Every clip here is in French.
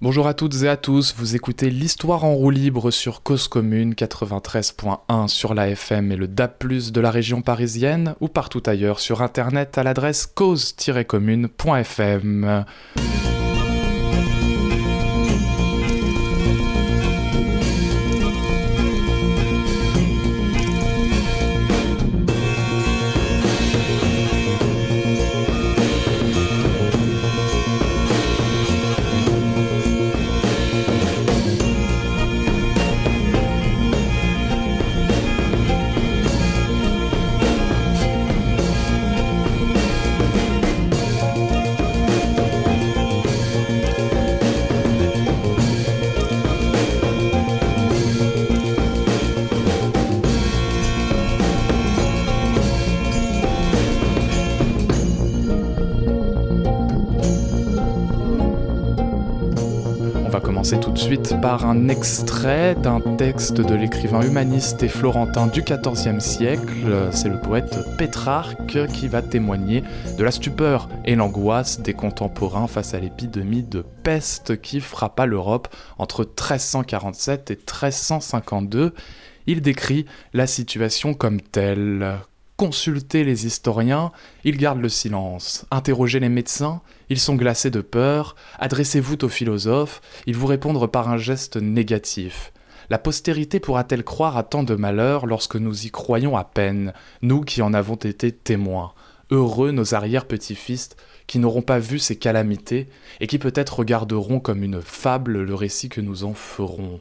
Bonjour à toutes et à tous, vous écoutez l'histoire en roue libre sur Cause Commune 93.1 sur la FM et le DAP+, de la région parisienne ou partout ailleurs sur internet à l'adresse cause-commune.fm. un extrait d'un texte de l'écrivain humaniste et florentin du XIVe siècle. C'est le poète Pétrarque qui va témoigner de la stupeur et l'angoisse des contemporains face à l'épidémie de peste qui frappa l'Europe entre 1347 et 1352. Il décrit la situation comme telle. Consultez les historiens, ils gardent le silence. Interrogez les médecins, ils sont glacés de peur, adressez-vous aux philosophes, ils vous répondent par un geste négatif. La postérité pourra-t-elle croire à tant de malheurs lorsque nous y croyons à peine, nous qui en avons été témoins? Heureux nos arrière-petits-fils qui n'auront pas vu ces calamités et qui peut-être regarderont comme une fable le récit que nous en ferons.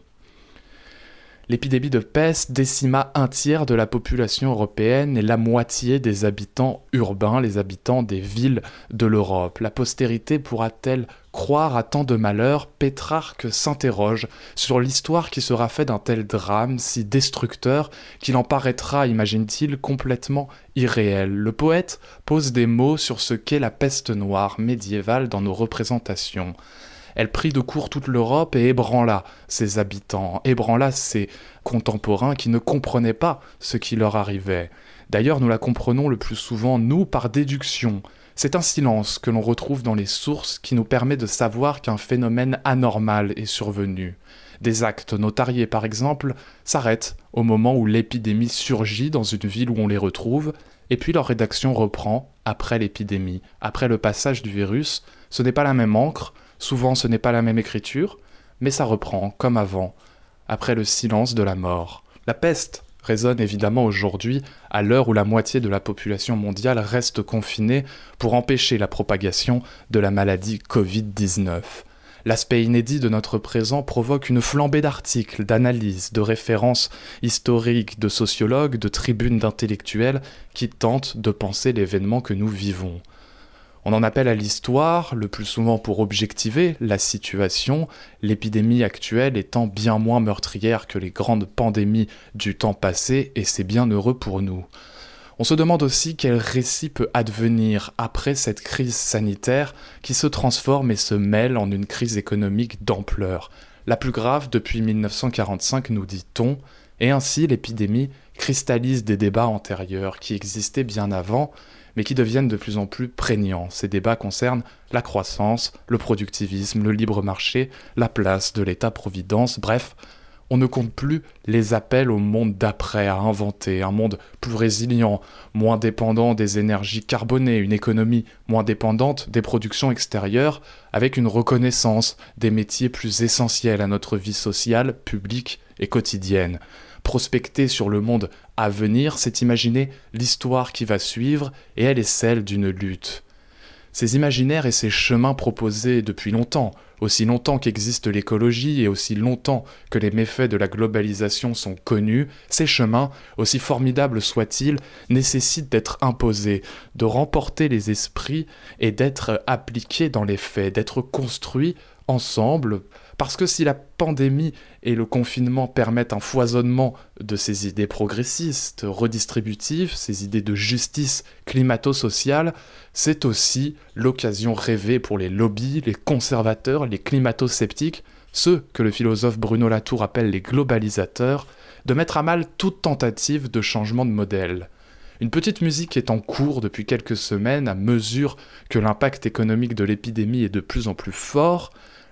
L'épidémie de peste décima un tiers de la population européenne et la moitié des habitants urbains, les habitants des villes de l'Europe. La postérité pourra-t-elle croire à tant de malheurs? Pétrarque s'interroge sur l'histoire qui sera faite d'un tel drame si destructeur qu'il en paraîtra, imagine-t-il, complètement irréel. Le poète pose des mots sur ce qu'est la peste noire médiévale dans nos représentations. Elle prit de court toute l'Europe et ébranla ses habitants, ébranla ses contemporains qui ne comprenaient pas ce qui leur arrivait. D'ailleurs, nous la comprenons le plus souvent, nous, par déduction. C'est un silence que l'on retrouve dans les sources qui nous permet de savoir qu'un phénomène anormal est survenu. Des actes notariés, par exemple, s'arrêtent au moment où l'épidémie surgit dans une ville où on les retrouve, et puis leur rédaction reprend après l'épidémie, après le passage du virus. Ce n'est pas la même encre, Souvent ce n'est pas la même écriture, mais ça reprend, comme avant, après le silence de la mort. La peste résonne évidemment aujourd'hui, à l'heure où la moitié de la population mondiale reste confinée pour empêcher la propagation de la maladie Covid-19. L'aspect inédit de notre présent provoque une flambée d'articles, d'analyses, de références historiques, de sociologues, de tribunes d'intellectuels qui tentent de penser l'événement que nous vivons. On en appelle à l'histoire, le plus souvent pour objectiver la situation, l'épidémie actuelle étant bien moins meurtrière que les grandes pandémies du temps passé, et c'est bien heureux pour nous. On se demande aussi quel récit peut advenir après cette crise sanitaire qui se transforme et se mêle en une crise économique d'ampleur, la plus grave depuis 1945 nous dit-on, et ainsi l'épidémie cristallise des débats antérieurs qui existaient bien avant, mais qui deviennent de plus en plus prégnants. Ces débats concernent la croissance, le productivisme, le libre marché, la place de l'État-providence, bref, on ne compte plus les appels au monde d'après à inventer, un monde plus résilient, moins dépendant des énergies carbonées, une économie moins dépendante des productions extérieures, avec une reconnaissance des métiers plus essentiels à notre vie sociale, publique et quotidienne prospecter sur le monde à venir, c'est imaginer l'histoire qui va suivre, et elle est celle d'une lutte. Ces imaginaires et ces chemins proposés depuis longtemps, aussi longtemps qu'existe l'écologie et aussi longtemps que les méfaits de la globalisation sont connus, ces chemins, aussi formidables soient-ils, nécessitent d'être imposés, de remporter les esprits et d'être appliqués dans les faits, d'être construits ensemble parce que si la pandémie et le confinement permettent un foisonnement de ces idées progressistes, redistributives, ces idées de justice climato-sociale, c'est aussi l'occasion rêvée pour les lobbies, les conservateurs, les climato-sceptiques, ceux que le philosophe Bruno Latour appelle les globalisateurs, de mettre à mal toute tentative de changement de modèle. Une petite musique est en cours depuis quelques semaines à mesure que l'impact économique de l'épidémie est de plus en plus fort,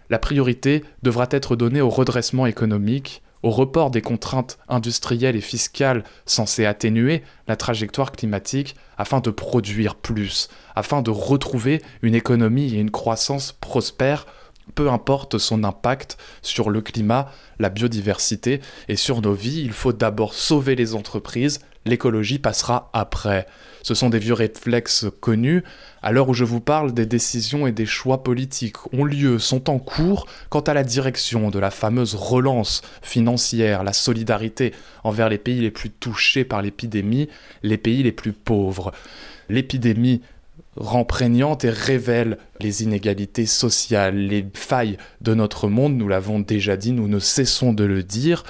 La priorité devra être donnée au redressement économique, au report des contraintes industrielles et fiscales censées atténuer la trajectoire climatique afin de produire plus, afin de retrouver une économie et une croissance prospères peu importe son impact sur le climat, la biodiversité et sur nos vies, il faut d'abord sauver les entreprises, l'écologie passera après. Ce sont des vieux réflexes connus. À l'heure où je vous parle, des décisions et des choix politiques ont lieu, sont en cours quant à la direction de la fameuse relance financière, la solidarité envers les pays les plus touchés par l'épidémie, les pays les plus pauvres. L'épidémie rend prégnante et révèle les inégalités sociales, les failles de notre monde, nous l'avons déjà dit, nous ne cessons de le dire.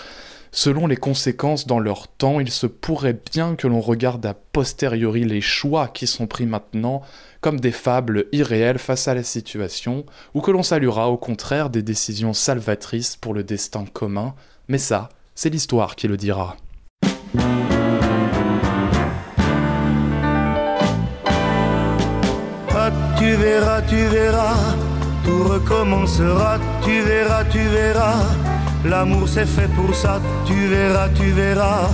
Selon les conséquences dans leur temps, il se pourrait bien que l'on regarde a posteriori les choix qui sont pris maintenant comme des fables irréelles face à la situation, ou que l'on saluera au contraire des décisions salvatrices pour le destin commun, mais ça, c'est l'histoire qui le dira. tu verras, tu verras, tout recommencera, tu verras, tu verras. L'amour c'est fait pour ça, tu verras, tu verras.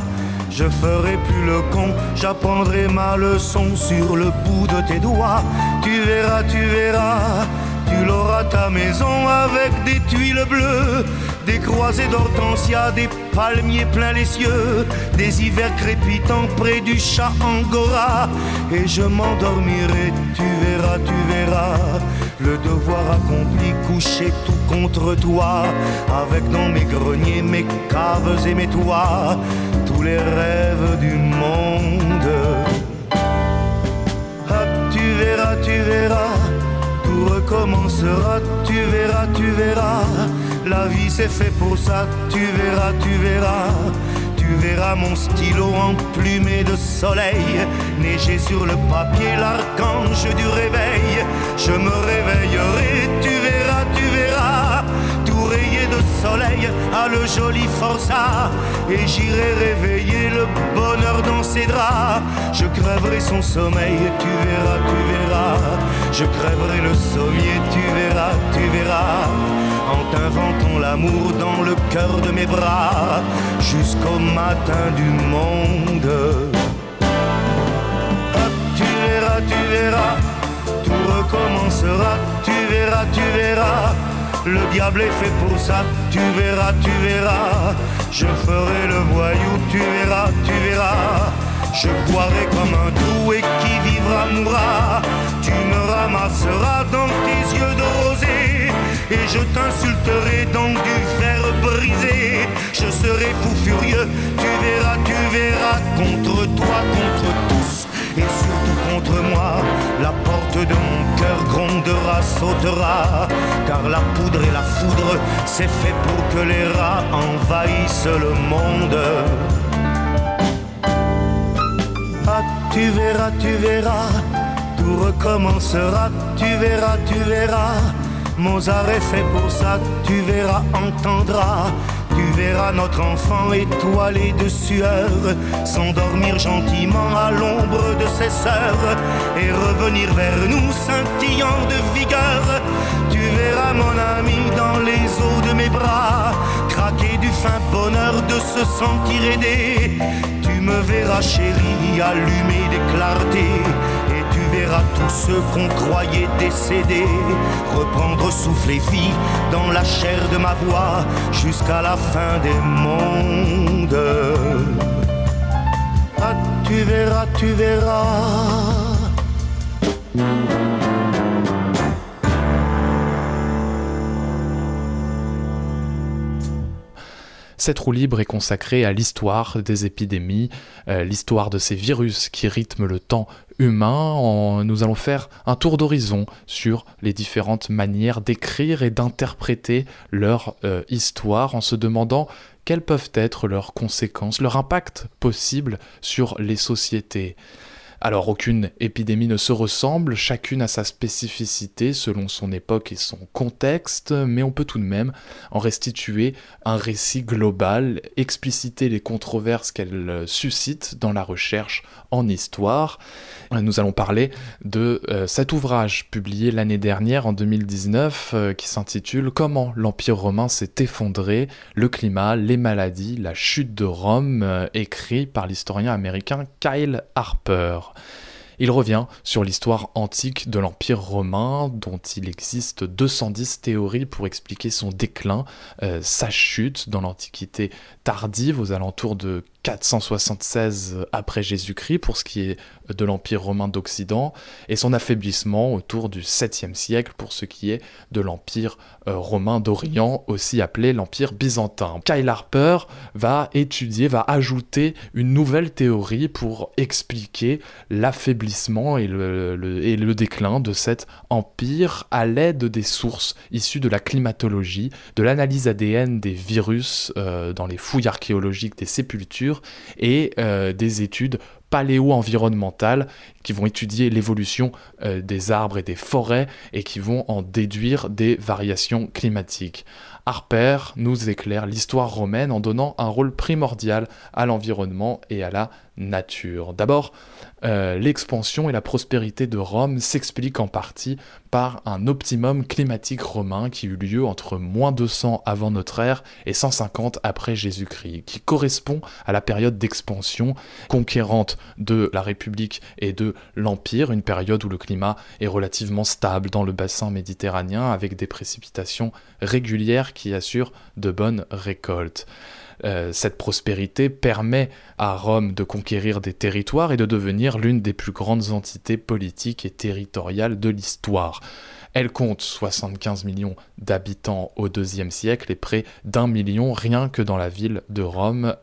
Je ferai plus le con, j'apprendrai ma leçon sur le bout de tes doigts. Tu verras, tu verras, tu l'auras ta maison avec des tuiles bleues, des croisées d'hortensia, des palmiers pleins les cieux, des hivers crépitants près du chat Angora. Et je m'endormirai, tu verras, tu verras, le devoir accompli, couché tout contre toi, avec dans mes greniers, mes caves et mes toits, tous les rêves du monde. Ah, tu verras, tu verras, tout recommencera, tu verras, tu verras la vie c'est fait pour ça, tu verras, tu verras. Tu verras mon stylo emplumé de soleil, neiger sur le papier l'archange du réveil. Je me réveillerai, tu verras, tu verras, tout rayé de soleil à le joli forçat. Et j'irai réveiller le bonheur dans ses draps. Je crèverai son sommeil, tu verras, tu verras. Je crèverai le sommier, tu verras, tu verras l'amour dans le cœur de mes bras jusqu'au matin du monde. Hop, tu verras, tu verras, tout recommencera, tu verras, tu verras. Le diable est fait pour ça, tu verras, tu verras. Je ferai le voyou, tu verras, tu verras. Je boirai comme un et qui vivra mourra. Tu me ramasseras dans tes yeux de rosée et je t'insulterai dans du fer brisé. Je serai fou furieux, tu verras, tu verras contre toi, contre tous et surtout contre moi. La porte de mon cœur grondera, sautera, car la poudre et la foudre, c'est fait pour que les rats envahissent le monde. Ah, tu verras, tu verras, tout recommencera, tu verras, tu verras. Mozart est fait pour ça, tu verras, entendras. Tu verras notre enfant étoilé de sueur s'endormir gentiment à l'ombre de ses sœurs et revenir vers nous scintillant de vigueur. Tu verras mon ami dans les eaux de mes bras craquer du fin bonheur de se sentir aidé me verras chérie allumer des clartés et tu verras tous ceux qu'on croyait décédés reprendre souffle et vie dans la chair de ma voix jusqu'à la fin des mondes. Ah, tu verras, tu verras. Cette roue libre est consacrée à l'histoire des épidémies, euh, l'histoire de ces virus qui rythment le temps humain. nous allons faire un tour d'horizon sur les différentes manières d'écrire et d'interpréter leur euh, histoire en se demandant quelles peuvent être leurs conséquences, leur impact possible sur les sociétés. Alors aucune épidémie ne se ressemble, chacune a sa spécificité selon son époque et son contexte, mais on peut tout de même en restituer un récit global, expliciter les controverses qu'elle suscite dans la recherche en histoire. Nous allons parler de euh, cet ouvrage publié l'année dernière en 2019 euh, qui s'intitule Comment l'Empire romain s'est effondré, le climat, les maladies, la chute de Rome, euh, écrit par l'historien américain Kyle Harper. Il revient sur l'histoire antique de l'Empire romain, dont il existe 210 théories pour expliquer son déclin, sa chute dans l'Antiquité tardive aux alentours de 476 après Jésus-Christ pour ce qui est de l'Empire romain d'Occident, et son affaiblissement autour du 7e siècle pour ce qui est de l'Empire euh, romain d'Orient, aussi appelé l'Empire byzantin. Kyle Harper va étudier, va ajouter une nouvelle théorie pour expliquer l'affaiblissement et le, déclin de cet empire à l'aide des sources issues de la climatologie, de l'analyse ADN des virus euh, dans les fouilles archéologiques des sépultures et euh, des études paléo-environnementales qui vont étudier l'évolution euh, des arbres et des forêts et qui vont en déduire des variations climatiques. Harper nous éclaire l'histoire romaine en donnant un rôle primordial à l'environnement et à la nature. D'abord, euh, l'expansion et la prospérité de Rome s'expliquent en partie par un optimum climatique romain qui eut lieu entre moins 200 avant notre ère et 150 après Jésus-Christ, qui correspond à la période d'expansion conquérante de la République et de l'Empire, une période où le climat est relativement stable dans le bassin méditerranéen avec des précipitations régulières qui assurent de bonnes récoltes. Euh, cette prospérité permet à Rome de conquérir des territoires et de devenir l'une des plus grandes entités politiques et territoriales de l'histoire. Elle compte 75 millions d'habitants au IIe siècle et près d'un million rien que dans la ville de Rome.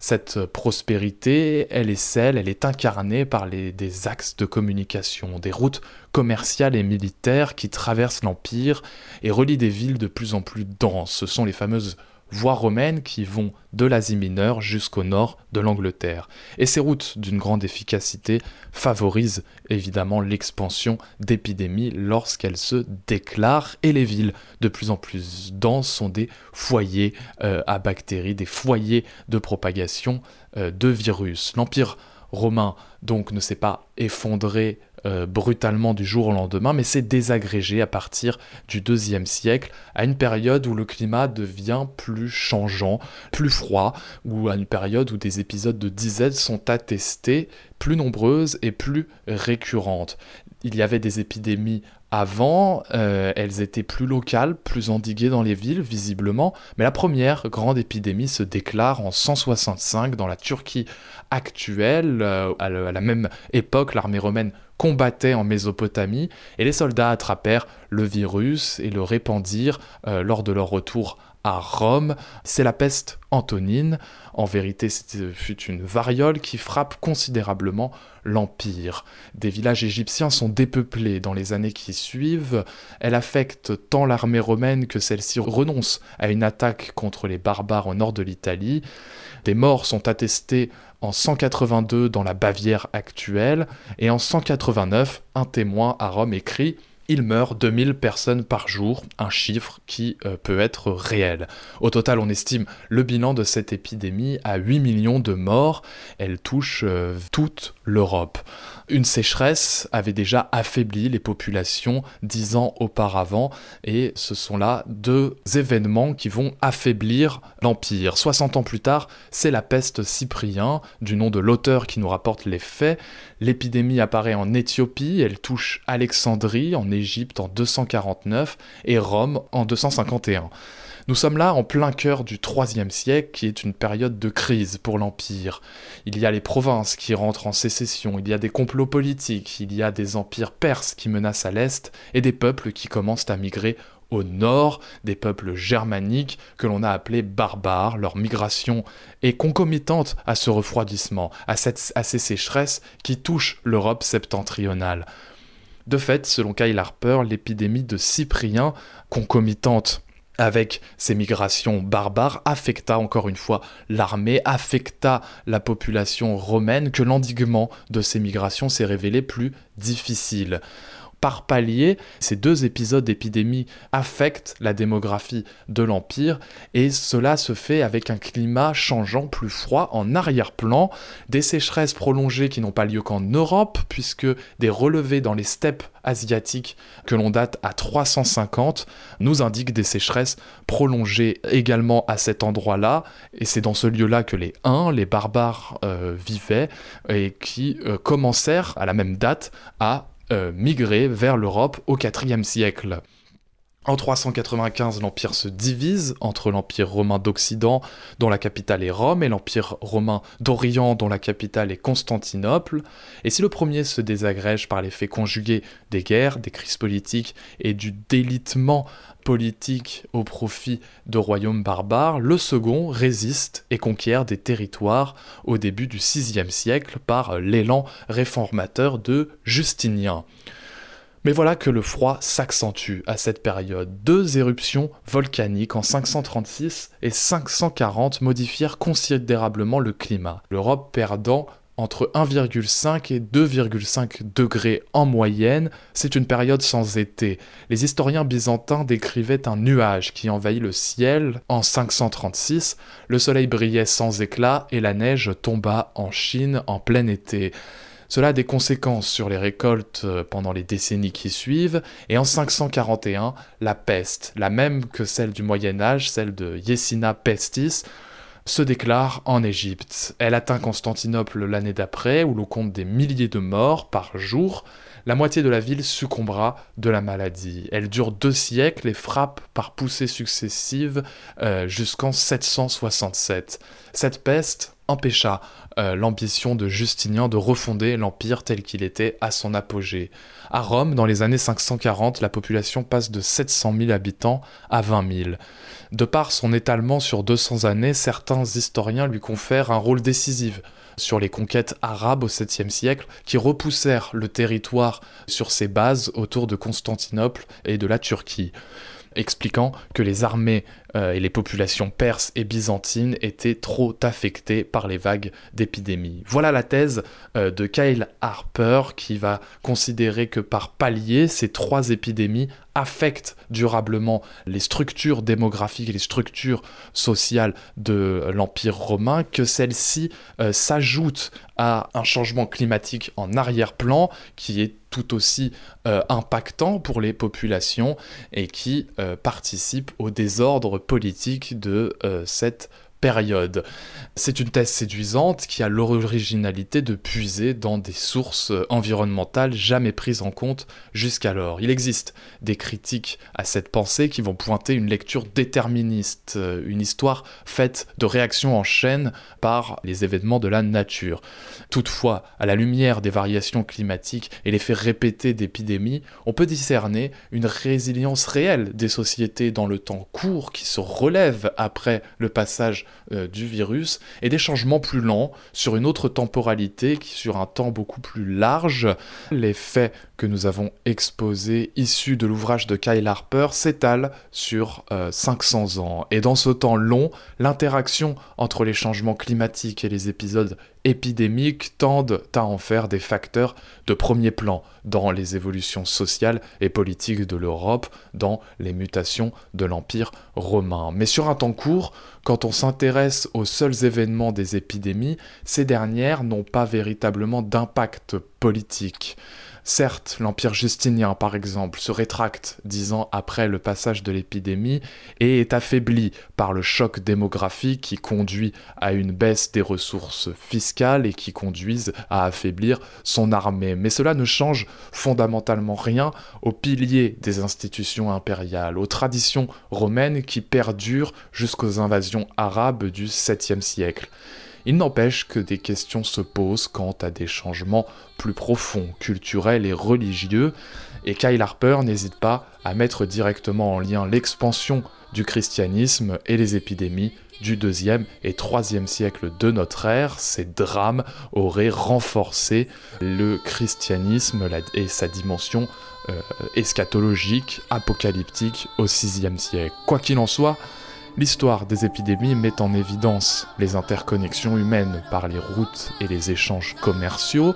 Cette prospérité, elle est celle, elle est incarnée par des axes de communication, des routes commerciales et militaires qui traversent l'Empire et relient des villes de plus en plus denses. Ce sont les fameuses voies romaines qui vont de l'Asie mineure jusqu'au nord de l'Angleterre. Et ces routes d'une grande efficacité favorisent évidemment l'expansion d'épidémies lorsqu'elles se déclarent et les villes de plus en plus denses sont des foyers euh, à bactéries, des foyers de propagation euh, de virus. L'Empire romain donc ne s'est pas effondré euh, brutalement du jour au lendemain, mais s'est désagrégé à partir du deuxième siècle, à une période où le climat devient plus changeant, plus froid, ou à une période où des épisodes de disette sont attestés, plus nombreuses et plus récurrentes. Il y avait des épidémies avant, euh, elles étaient plus locales, plus endiguées dans les villes, visiblement, mais la première grande épidémie se déclare en 165 dans la Turquie actuelle. Euh, à la même époque, l'armée romaine combattaient en Mésopotamie et les soldats attrapèrent le virus et le répandirent euh, lors de leur retour à Rome. C'est la peste antonine. En vérité, fut une variole qui frappe considérablement l'Empire. Des villages égyptiens sont dépeuplés dans les années qui suivent. Elle affecte tant l'armée romaine que celle-ci renonce à une attaque contre les barbares au nord de l'Italie. Des morts sont attestés en 182 dans la Bavière actuelle, et en 189, un témoin à Rome écrit il meurt 2000 personnes par jour, un chiffre qui euh, peut être réel. Au total, on estime le bilan de cette épidémie à 8 millions de morts. Elle touche euh, toute l'Europe. Une sécheresse avait déjà affaibli les populations dix ans auparavant, et ce sont là deux événements qui vont affaiblir l'Empire. 60 ans plus tard, c'est la peste Cyprien, du nom de l'auteur qui nous rapporte les faits. L'épidémie apparaît en Éthiopie, elle touche Alexandrie en Égypte en 249 et Rome en 251. Nous sommes là en plein cœur du IIIe siècle, qui est une période de crise pour l'Empire. Il y a les provinces qui rentrent en sécession, il y a des complots politiques, il y a des empires perses qui menacent à l'Est, et des peuples qui commencent à migrer au nord, des peuples germaniques que l'on a appelés barbares. Leur migration est concomitante à ce refroidissement, à, à ces sécheresses qui touchent l'Europe septentrionale. De fait, selon Kyle Harper, l'épidémie de Cyprien, concomitante avec ces migrations barbares, affecta encore une fois l'armée, affecta la population romaine, que l'endiguement de ces migrations s'est révélé plus difficile par palier, ces deux épisodes d'épidémie affectent la démographie de l'Empire et cela se fait avec un climat changeant plus froid en arrière-plan, des sécheresses prolongées qui n'ont pas lieu qu'en Europe puisque des relevés dans les steppes asiatiques que l'on date à 350 nous indiquent des sécheresses prolongées également à cet endroit-là et c'est dans ce lieu-là que les Huns, les barbares euh, vivaient et qui euh, commencèrent à la même date à euh, migrer vers l'Europe au IVe siècle. En 395, l'Empire se divise entre l'Empire romain d'Occident, dont la capitale est Rome, et l'Empire romain d'Orient, dont la capitale est Constantinople. Et si le premier se désagrège par l'effet conjugué des guerres, des crises politiques et du délitement politique au profit de royaumes barbares, le second résiste et conquiert des territoires au début du VIe siècle par l'élan réformateur de Justinien. Mais voilà que le froid s'accentue à cette période. Deux éruptions volcaniques en 536 et 540 modifièrent considérablement le climat, l'Europe perdant entre 1,5 et 2,5 degrés en moyenne, c'est une période sans été. Les historiens byzantins décrivaient un nuage qui envahit le ciel en 536, le soleil brillait sans éclat et la neige tomba en Chine en plein été. Cela a des conséquences sur les récoltes euh, pendant les décennies qui suivent, et en 541, la peste, la même que celle du Moyen Âge, celle de Yesina pestis, se déclare en Égypte. Elle atteint Constantinople l'année d'après, où l'on compte des milliers de morts par jour. La moitié de la ville succombera de la maladie. Elle dure deux siècles et frappe par poussées successives euh, jusqu'en 767. Cette peste empêcha euh, l'ambition de Justinien de refonder l'empire tel qu'il était à son apogée. À Rome, dans les années 540, la population passe de 700 000 habitants à 20 000. De par son étalement sur 200 années, certains historiens lui confèrent un rôle décisif sur les conquêtes arabes au 7e siècle qui repoussèrent le territoire sur ses bases autour de Constantinople et de la Turquie expliquant que les armées euh, et les populations perses et byzantines étaient trop affectées par les vagues d'épidémies. Voilà la thèse euh, de Kyle Harper qui va considérer que par palier, ces trois épidémies affectent durablement les structures démographiques et les structures sociales de l'Empire romain, que celles-ci euh, s'ajoutent à un changement climatique en arrière-plan qui est tout aussi impactant pour les populations et qui participe au désordre politique de euh, cette C'est une thèse séduisante qui a l'originalité de puiser dans des sources environnementales jamais prises en compte jusqu'alors. Il existe des critiques à cette pensée qui vont pointer une lecture déterministe, une histoire faite de réactions en chaîne par les événements de la nature. Toutefois, à la lumière des variations climatiques et l'effet répété d'épidémies, on peut discerner une résilience réelle des sociétés dans le temps court qui se relève après le passage euh, du virus et des changements plus lents sur une autre temporalité qui sur un temps beaucoup plus large. Les que nous avons exposés issus de l'ouvrage de Kyle Harper s'étalent sur 500 euh, ans. Et dans ce temps long, l'interaction entre les changements climatiques et les épisodes épidémiques tendent à en faire des facteurs de premier plan dans les évolutions sociales et politiques de l'Europe, dans les mutations de l'Empire romain. Mais sur un temps court, quand on s'intéresse aux seuls événements des épidémies, ces dernières n'ont pas véritablement d'impact politique. Certes, l'Empire justinien, par exemple, se rétracte dix ans après le passage de l'épidémie et est affaibli par le choc démographique qui conduit à une baisse des ressources fiscales et qui conduisent à affaiblir son armée. Mais cela ne change fondamentalement rien aux piliers des institutions impériales, aux traditions romaines qui perdurent jusqu'aux invasions arabes du 7e siècle. Il n'empêche que des questions se posent quant à des changements plus profonds, culturels et religieux, et Kyle Harper n'hésite pas à mettre directement en lien l'expansion du christianisme et les épidémies du 2e et 3e siècle de notre ère. Ces drames auraient renforcé le christianisme et sa dimension euh, eschatologique, apocalyptique au VIe siècle. Quoi qu'il en soit, l'histoire des épidémies met en évidence les interconnexions humaines par les routes et les échanges commerciaux,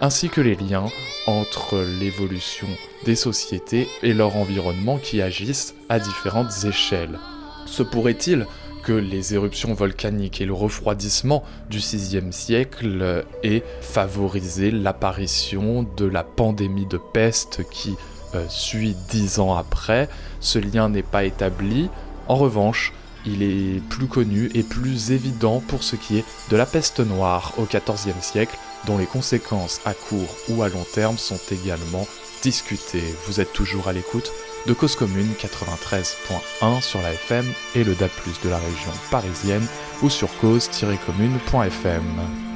ainsi que les liens entre l'évolution des sociétés et leur environnement qui agissent à différentes échelles. Se pourrait-il que les éruptions volcaniques et le refroidissement du VIe siècle aient favorisé l'apparition de la pandémie de peste qui euh, suit dix ans après? Ce lien n'est pas établi. En revanche, il est plus connu et plus évident pour ce qui est de la peste noire au XIVe siècle, dont les conséquences à court ou à long terme sont également discutées. Vous êtes toujours à l'écoute de Cause Commune 93.1 sur la FM et le DAP+, de la région parisienne ou sur cause-commune.fm.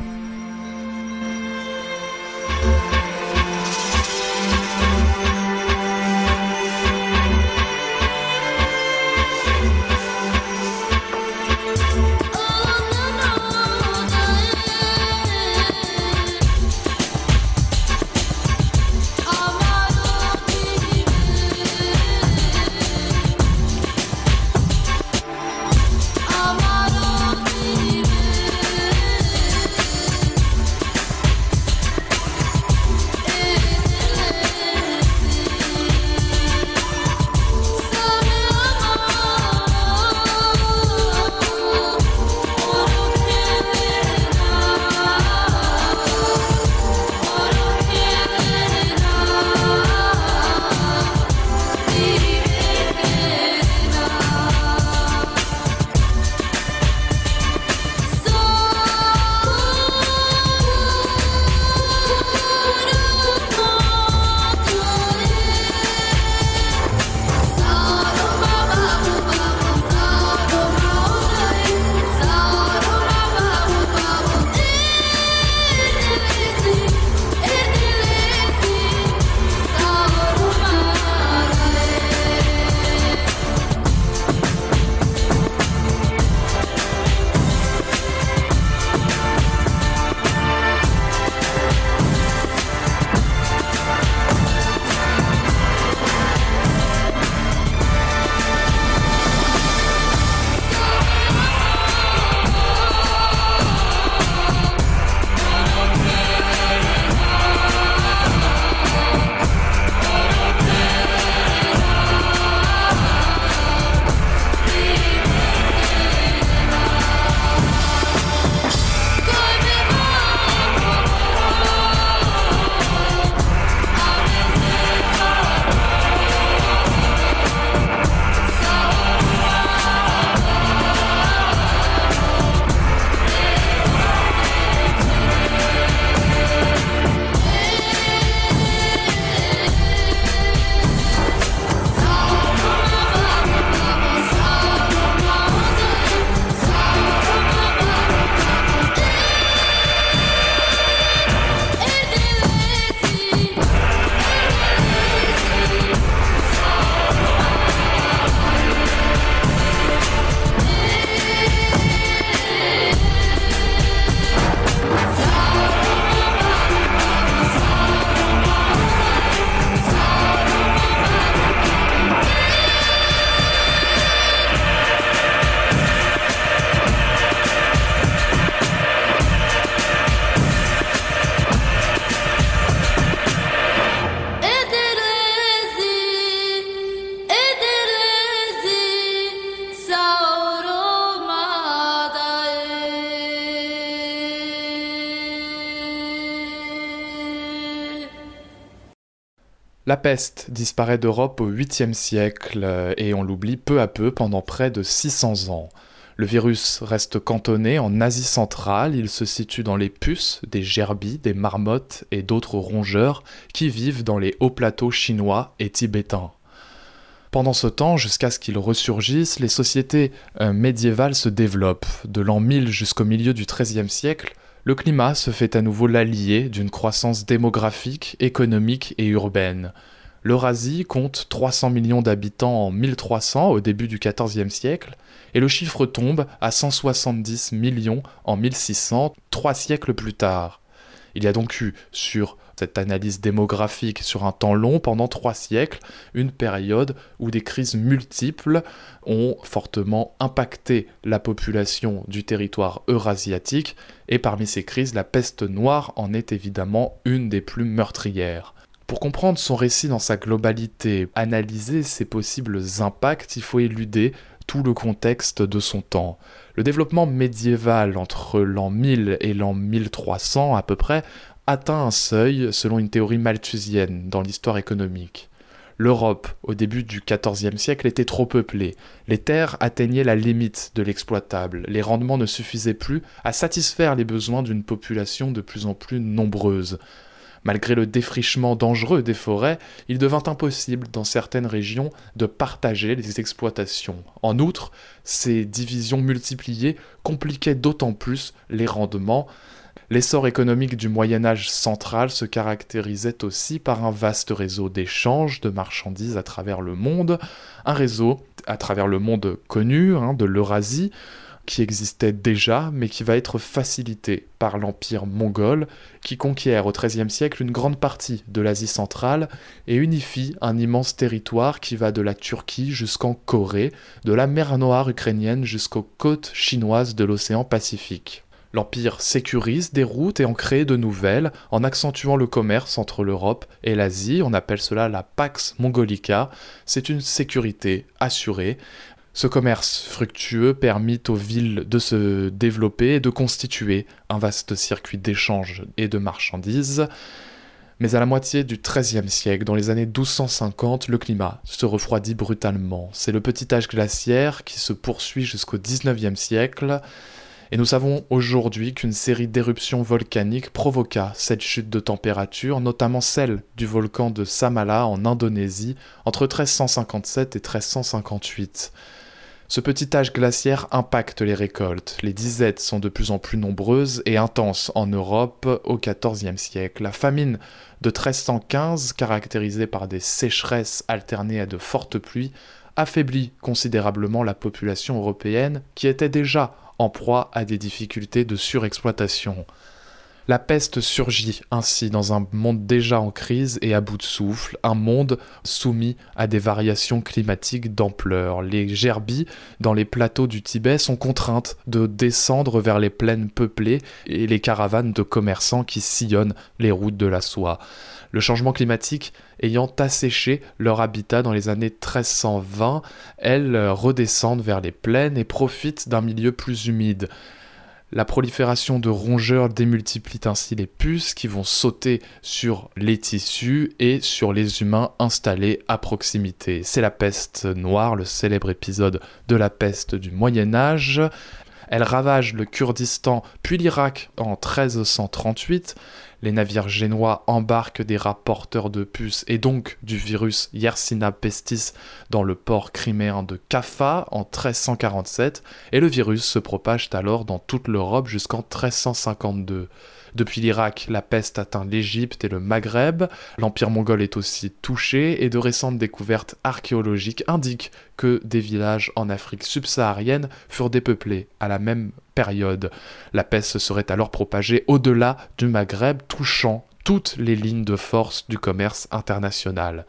peste disparaît d'Europe au 8e siècle euh, et on l'oublie peu à peu pendant près de 600 ans. Le virus reste cantonné en Asie centrale, il se situe dans les puces, des gerbilles, des marmottes et d'autres rongeurs qui vivent dans les hauts plateaux chinois et tibétains. Pendant ce temps, jusqu'à ce qu'il ressurgisse, les sociétés euh, médiévales se développent. De l'an 1000 jusqu'au milieu du XIIIe siècle, le climat se fait à nouveau l'allié d'une croissance démographique, économique et urbaine. L'Eurasie compte 300 millions d'habitants en 1300 au début du XIVe siècle, et le chiffre tombe à 170 millions en 1600, trois siècles plus tard. Il y a donc eu, sur cette analyse démographique sur un temps long, pendant trois siècles, une période où des crises multiples ont fortement impacté la population du territoire eurasiatique, et parmi ces crises, la peste noire en est évidemment une des plus meurtrières. Pour comprendre son récit dans sa globalité, analyser ses possibles impacts, il faut éluder tout le contexte de son temps. Le développement médiéval entre l'an 1000 et l'an 1300 à peu près atteint un seuil selon une théorie malthusienne dans l'histoire économique. L'Europe, au début du XIVe siècle, était trop peuplée. Les terres atteignaient la limite de l'exploitable. Les rendements ne suffisaient plus à satisfaire les besoins d'une population de plus en plus nombreuse. Malgré le défrichement dangereux des forêts, il devint impossible dans certaines régions de partager les exploitations. En outre, ces divisions multipliées compliquaient d'autant plus les rendements. L'essor économique du Moyen Âge central se caractérisait aussi par un vaste réseau d'échanges de marchandises à travers le monde, un réseau à travers le monde connu hein, de l'Eurasie, qui existait déjà, mais qui va être facilité par l'Empire mongol, qui conquiert au XIIIe siècle une grande partie de l'Asie centrale et unifie un immense territoire qui va de la Turquie jusqu'en Corée, de la mer Noire ukrainienne jusqu'aux côtes chinoises de l'océan Pacifique. L'Empire sécurise des routes et en crée de nouvelles, en accentuant le commerce entre l'Europe et l'Asie. On appelle cela la Pax Mongolica. C'est une sécurité assurée. Ce commerce fructueux permit aux villes de se développer et de constituer un vaste circuit d'échanges et de marchandises. Mais à la moitié du XIIIe siècle, dans les années 1250, le climat se refroidit brutalement. C'est le petit âge glaciaire qui se poursuit jusqu'au XIXe siècle. Et nous savons aujourd'hui qu'une série d'éruptions volcaniques provoqua cette chute de température, notamment celle du volcan de Samala en Indonésie entre 1357 et 1358. Ce petit âge glaciaire impacte les récoltes. Les disettes sont de plus en plus nombreuses et intenses en Europe au XIVe siècle. La famine de 1315, caractérisée par des sécheresses alternées à de fortes pluies, affaiblit considérablement la population européenne qui était déjà en proie à des difficultés de surexploitation. La peste surgit ainsi dans un monde déjà en crise et à bout de souffle, un monde soumis à des variations climatiques d'ampleur. Les gerbilles dans les plateaux du Tibet sont contraintes de descendre vers les plaines peuplées et les caravanes de commerçants qui sillonnent les routes de la soie. Le changement climatique ayant asséché leur habitat dans les années 1320, elles redescendent vers les plaines et profitent d'un milieu plus humide. La prolifération de rongeurs démultiplie ainsi les puces qui vont sauter sur les tissus et sur les humains installés à proximité. C'est la peste noire, le célèbre épisode de la peste du Moyen Âge. Elle ravage le Kurdistan puis l'Irak en 1338 les navires génois embarquent des rapporteurs de puces et donc du virus Yersina pestis dans le port criméen de Kaffa en 1347, et le virus se propage alors dans toute l'Europe jusqu'en 1352. Depuis l'Irak, la peste atteint l'Égypte et le Maghreb, l'Empire mongol est aussi touché, et de récentes découvertes archéologiques indiquent que des villages en Afrique subsaharienne furent dépeuplés à la même période. La peste se serait alors propagée au-delà du Maghreb, touchant toutes les lignes de force du commerce international.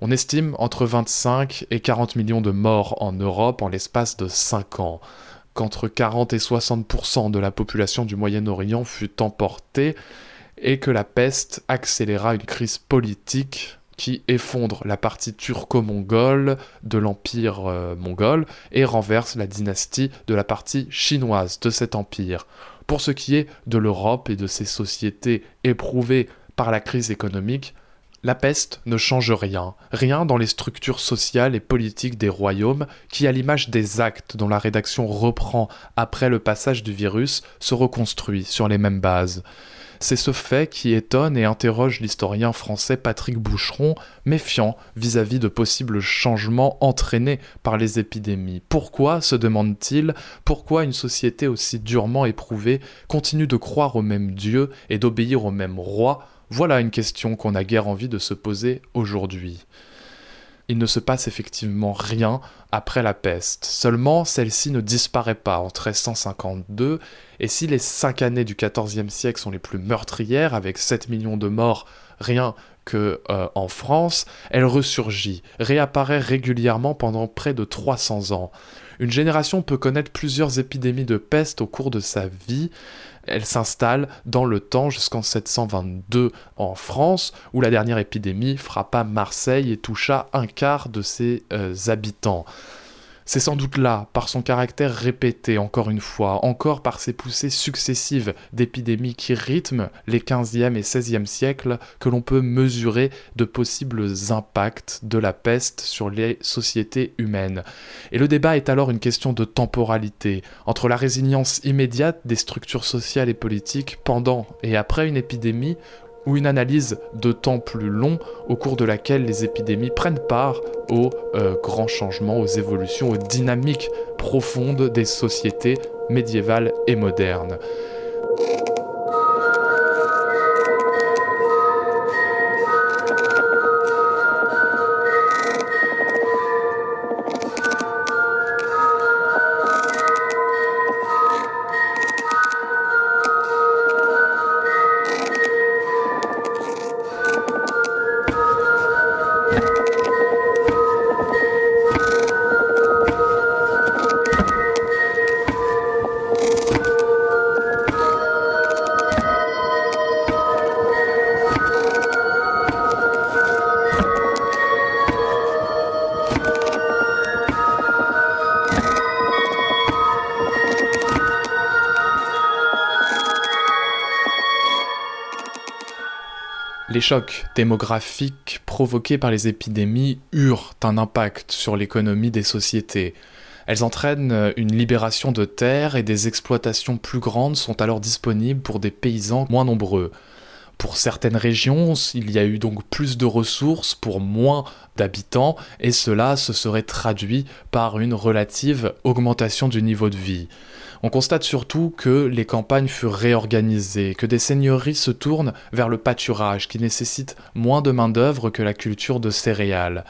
On estime entre 25 et 40 millions de morts en Europe en l'espace de 5 ans qu'entre 40 et 60% de la population du Moyen-Orient fut emportée et que la peste accéléra une crise politique qui effondre la partie turco-mongole de l'empire euh, mongol et renverse la dynastie de la partie chinoise de cet empire. Pour ce qui est de l'Europe et de ses sociétés éprouvées par la crise économique, la peste ne change rien, rien dans les structures sociales et politiques des royaumes qui, à l'image des actes dont la rédaction reprend après le passage du virus, se reconstruit sur les mêmes bases. C'est ce fait qui étonne et interroge l'historien français Patrick Boucheron, méfiant vis-à-vis de possibles changements entraînés par les épidémies. Pourquoi, se demande-t-il, pourquoi une société aussi durement éprouvée continue de croire au même Dieu et d'obéir au même roi voilà une question qu'on a guère envie de se poser aujourd'hui. Il ne se passe effectivement rien après la peste. Seulement, celle-ci ne disparaît pas en 1352, et si les cinq années du XIVe siècle sont les plus meurtrières, avec 7 millions de morts rien que euh, en France, elle ressurgit, réapparaît régulièrement pendant près de 300 ans. Une génération peut connaître plusieurs épidémies de peste au cours de sa vie. Elle s'installe dans le temps jusqu'en 722 en France, où la dernière épidémie frappa Marseille et toucha un quart de ses euh, habitants. C'est sans doute là, par son caractère répété encore une fois, encore par ses poussées successives d'épidémies qui rythment les 15e et 16e siècles, que l'on peut mesurer de possibles impacts de la peste sur les sociétés humaines. Et le débat est alors une question de temporalité, entre la résilience immédiate des structures sociales et politiques pendant et après une épidémie, ou une analyse de temps plus long au cours de laquelle les épidémies prennent part aux euh, grands changements, aux évolutions, aux dynamiques profondes des sociétés médiévales et modernes. Chocs démographiques provoqués par les épidémies eurent un impact sur l'économie des sociétés. Elles entraînent une libération de terres et des exploitations plus grandes sont alors disponibles pour des paysans moins nombreux. Pour certaines régions, il y a eu donc plus de ressources pour moins d'habitants et cela se serait traduit par une relative augmentation du niveau de vie. On constate surtout que les campagnes furent réorganisées, que des seigneuries se tournent vers le pâturage qui nécessite moins de main-d'œuvre que la culture de céréales.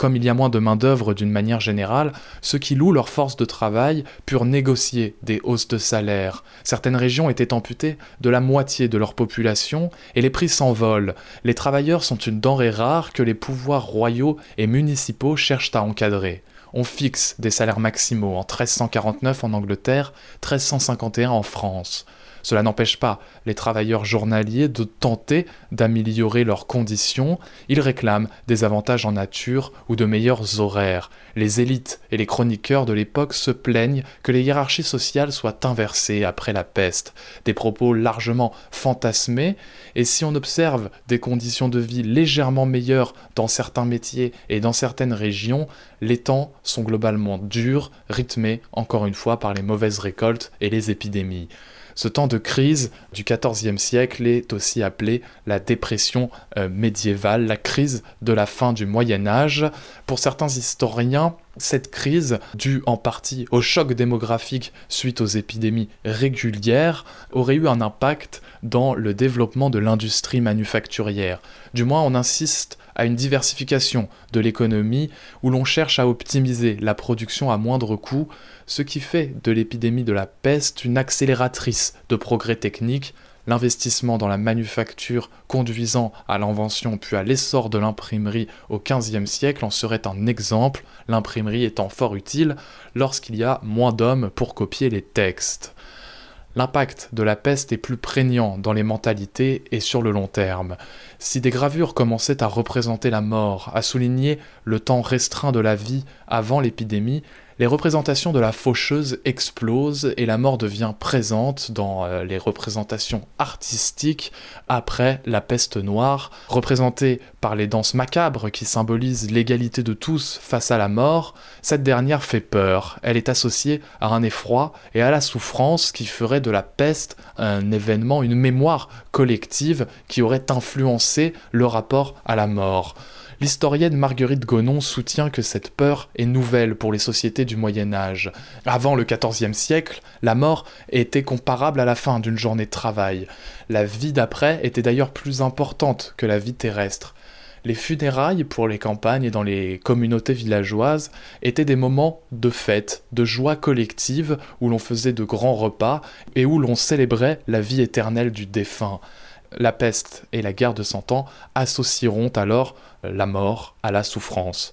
Comme il y a moins de main-d'œuvre d'une manière générale, ceux qui louent leur force de travail purent négocier des hausses de salaire. Certaines régions étaient amputées de la moitié de leur population et les prix s'envolent. Les travailleurs sont une denrée rare que les pouvoirs royaux et municipaux cherchent à encadrer on fixe des salaires maximaux en 1349 en Angleterre, 1351 en France. Cela n'empêche pas les travailleurs journaliers de tenter d'améliorer leurs conditions, ils réclament des avantages en nature ou de meilleurs horaires. Les élites et les chroniqueurs de l'époque se plaignent que les hiérarchies sociales soient inversées après la peste, des propos largement fantasmés, et si on observe des conditions de vie légèrement meilleures dans certains métiers et dans certaines régions, les temps sont globalement durs, rythmés encore une fois par les mauvaises récoltes et les épidémies. Ce temps de crise du XIVe siècle est aussi appelé la dépression euh, médiévale, la crise de la fin du Moyen Âge. Pour certains historiens, cette crise, due en partie au choc démographique suite aux épidémies régulières, aurait eu un impact dans le développement de l'industrie manufacturière. Du moins, on insiste à une diversification de l'économie où l'on cherche à optimiser la production à moindre coût, ce qui fait de l'épidémie de la peste une accélératrice de progrès techniques, l'investissement dans la manufacture conduisant à l'invention puis à l'essor de l'imprimerie au XVe siècle en serait un exemple, l'imprimerie étant fort utile lorsqu'il y a moins d'hommes pour copier les textes. L'impact de la peste est plus prégnant dans les mentalités et sur le long terme. Si des gravures commençaient à représenter la mort, à souligner le temps restreint de la vie avant l'épidémie, les représentations de la faucheuse explosent et la mort devient présente dans euh, les représentations artistiques après la peste noire, représentée par les danses macabres qui symbolisent l'égalité de tous face à la mort. Cette dernière fait peur, elle est associée à un effroi et à la souffrance qui ferait de la peste un événement, une mémoire collective qui aurait influencé le rapport à la mort. L'historienne Marguerite Gonon soutient que cette peur est nouvelle pour les sociétés du Moyen Âge. Avant le XIVe siècle, la mort était comparable à la fin d'une journée de travail. La vie d'après était d'ailleurs plus importante que la vie terrestre. Les funérailles pour les campagnes et dans les communautés villageoises étaient des moments de fête, de joie collective où l'on faisait de grands repas et où l'on célébrait la vie éternelle du défunt. La peste et la guerre de Cent Ans associeront alors la mort à la souffrance.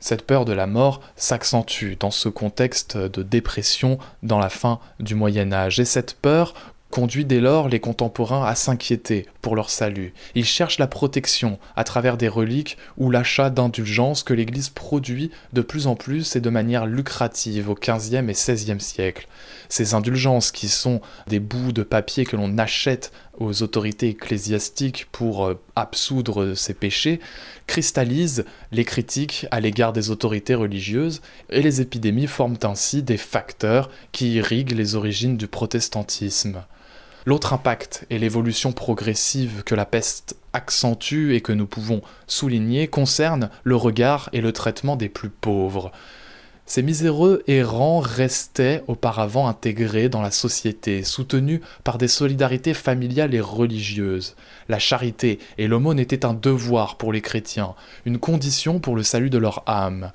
Cette peur de la mort s'accentue dans ce contexte de dépression dans la fin du Moyen Âge, et cette peur conduit dès lors les contemporains à s'inquiéter pour leur salut. Ils cherchent la protection à travers des reliques ou l'achat d'indulgences que l'Église produit de plus en plus et de manière lucrative au XVe et XVIe siècle. Ces indulgences qui sont des bouts de papier que l'on achète aux autorités ecclésiastiques pour euh, absoudre ces péchés, cristallisent les critiques à l'égard des autorités religieuses, et les épidémies forment ainsi des facteurs qui irriguent les origines du protestantisme. L'autre impact et l'évolution progressive que la peste accentue et que nous pouvons souligner concerne le regard et le traitement des plus pauvres. Ces miséreux errants restaient auparavant intégrés dans la société, soutenus par des solidarités familiales et religieuses. La charité et l'aumône étaient un devoir pour les chrétiens, une condition pour le salut de leur âme.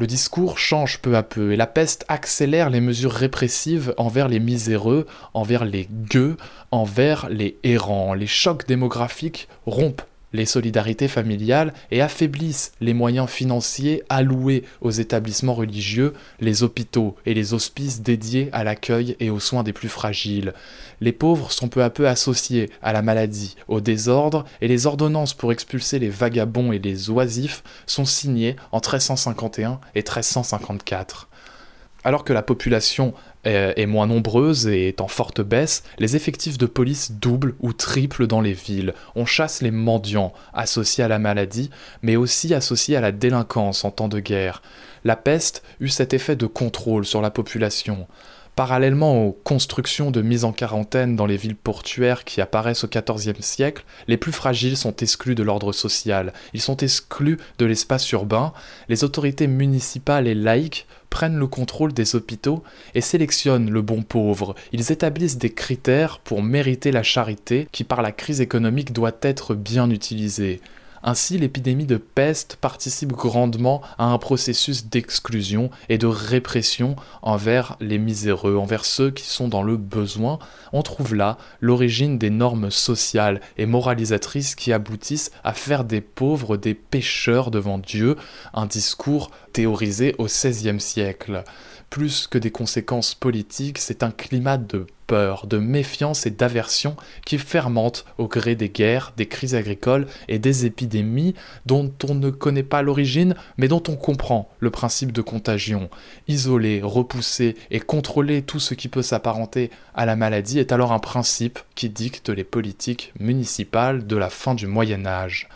Le discours change peu à peu et la peste accélère les mesures répressives envers les miséreux, envers les gueux, envers les errants. Les chocs démographiques rompent les solidarités familiales et affaiblissent les moyens financiers alloués aux établissements religieux, les hôpitaux et les hospices dédiés à l'accueil et aux soins des plus fragiles. Les pauvres sont peu à peu associés à la maladie, au désordre, et les ordonnances pour expulser les vagabonds et les oisifs sont signées en 1351 et 1354. Alors que la population est moins nombreuse et est en forte baisse, les effectifs de police doublent ou triplent dans les villes. On chasse les mendiants associés à la maladie, mais aussi associés à la délinquance en temps de guerre. La peste eut cet effet de contrôle sur la population. Parallèlement aux constructions de mise en quarantaine dans les villes portuaires qui apparaissent au XIVe siècle, les plus fragiles sont exclus de l'ordre social, ils sont exclus de l'espace urbain, les autorités municipales et laïques prennent le contrôle des hôpitaux et sélectionnent le bon pauvre. Ils établissent des critères pour mériter la charité qui par la crise économique doit être bien utilisée. Ainsi, l'épidémie de peste participe grandement à un processus d'exclusion et de répression envers les miséreux, envers ceux qui sont dans le besoin. On trouve là l'origine des normes sociales et moralisatrices qui aboutissent à faire des pauvres des pécheurs devant Dieu, un discours théorisé au XVIe siècle plus que des conséquences politiques, c'est un climat de peur, de méfiance et d'aversion qui fermente au gré des guerres, des crises agricoles et des épidémies dont on ne connaît pas l'origine, mais dont on comprend le principe de contagion. Isoler, repousser et contrôler tout ce qui peut s'apparenter à la maladie est alors un principe qui dicte les politiques municipales de la fin du Moyen Âge.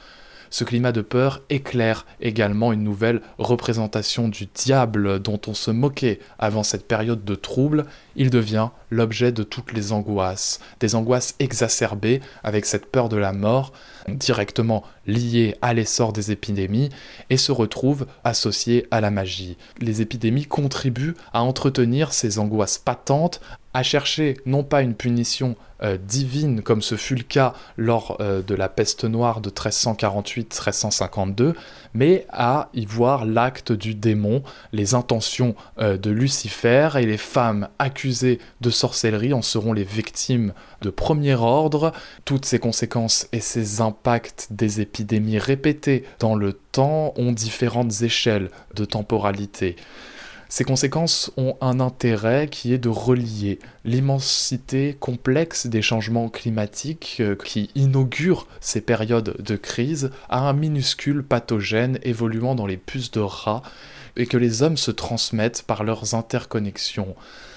Ce climat de peur éclaire également une nouvelle représentation du diable dont on se moquait avant cette période de trouble. Il devient l'objet de toutes les angoisses, des angoisses exacerbées avec cette peur de la mort, directement liée à l'essor des épidémies, et se retrouve associée à la magie. Les épidémies contribuent à entretenir ces angoisses patentes, à chercher non pas une punition euh, divine comme ce fut le cas lors euh, de la peste noire de 1348-1352, mais à y voir l'acte du démon, les intentions euh, de Lucifer et les femmes accusées de sorcellerie en seront les victimes de premier ordre. Toutes ces conséquences et ces impacts des épidémies répétées dans le temps ont différentes échelles de temporalité. Ces conséquences ont un intérêt qui est de relier l'immensité complexe des changements climatiques euh, qui inaugurent ces périodes de crise à un minuscule pathogène évoluant dans les puces de rats et que les hommes se transmettent par leurs interconnexions.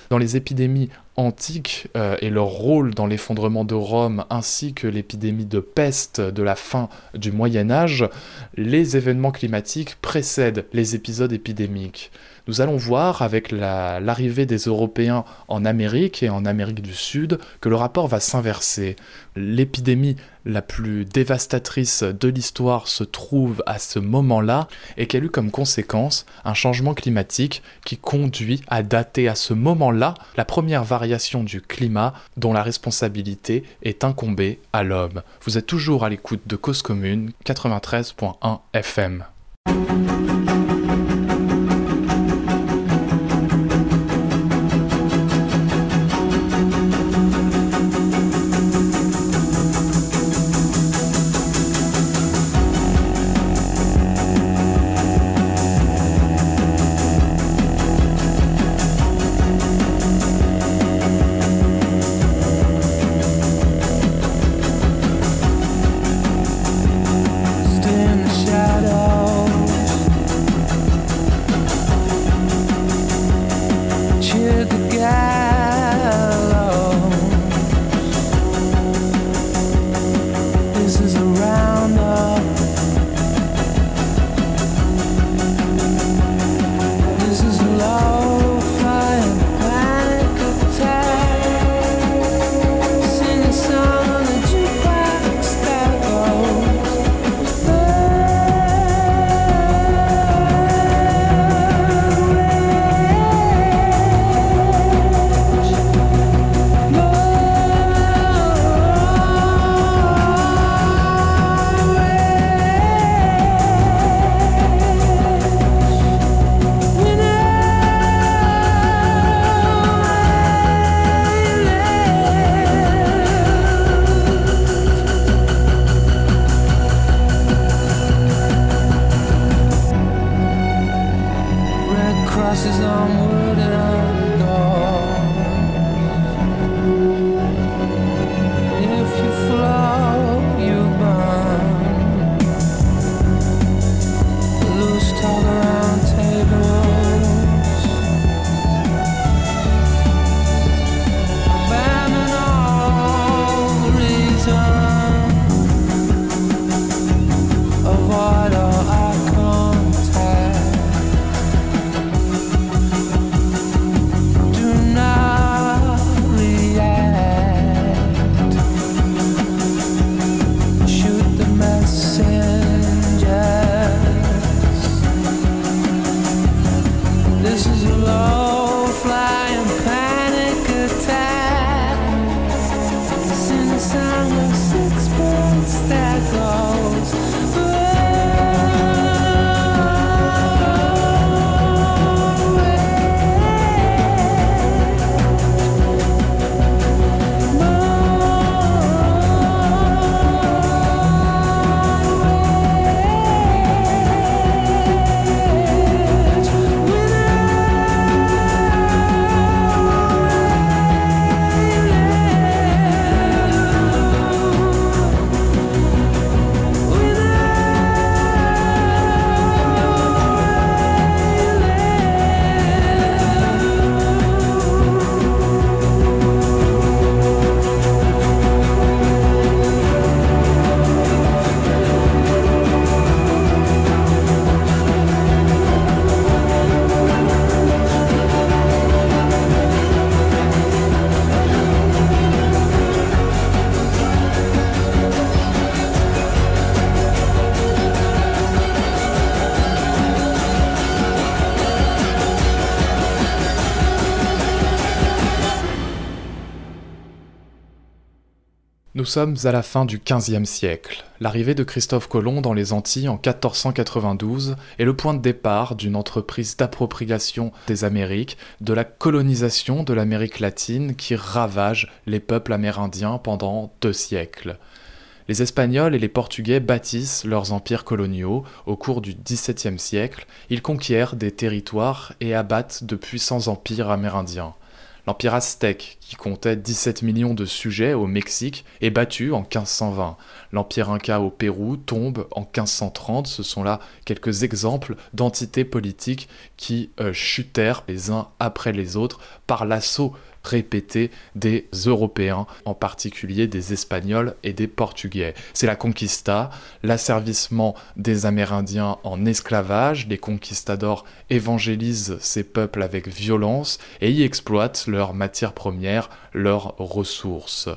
Dans les épidémies antiques euh, et leur rôle dans l'effondrement de Rome ainsi que l'épidémie de peste de la fin du Moyen Âge, les événements climatiques précèdent les épisodes épidémiques. Nous allons voir avec l'arrivée des Européens en Amérique et en Amérique du Sud que le rapport va s'inverser. L'épidémie la plus dévastatrice de l'histoire se trouve à ce moment-là et qu'elle eut comme conséquence un changement climatique qui conduit à dater à ce moment-là la première variation du climat dont la responsabilité est incombée à l'homme. Vous êtes toujours à l'écoute de Cause Commune 93.1 FM. Sommes à la fin du XVe siècle. L'arrivée de Christophe Colomb dans les Antilles en 1492 est le point de départ d'une entreprise d'appropriation des Amériques, de la colonisation de l'Amérique latine qui ravage les peuples amérindiens pendant deux siècles. Les Espagnols et les Portugais bâtissent leurs empires coloniaux. Au cours du XVIIe siècle, ils conquièrent des territoires et abattent de puissants empires amérindiens. L'empire aztèque, qui comptait 17 millions de sujets au Mexique, est battu en 1520. L'empire inca au Pérou tombe en 1530. Ce sont là quelques exemples d'entités politiques qui euh, chutèrent les uns après les autres par l'assaut répétée des Européens, en particulier des Espagnols et des Portugais. C'est la conquista, l'asservissement des Amérindiens en esclavage, les conquistadors évangélisent ces peuples avec violence et y exploitent leurs matières premières, leurs ressources.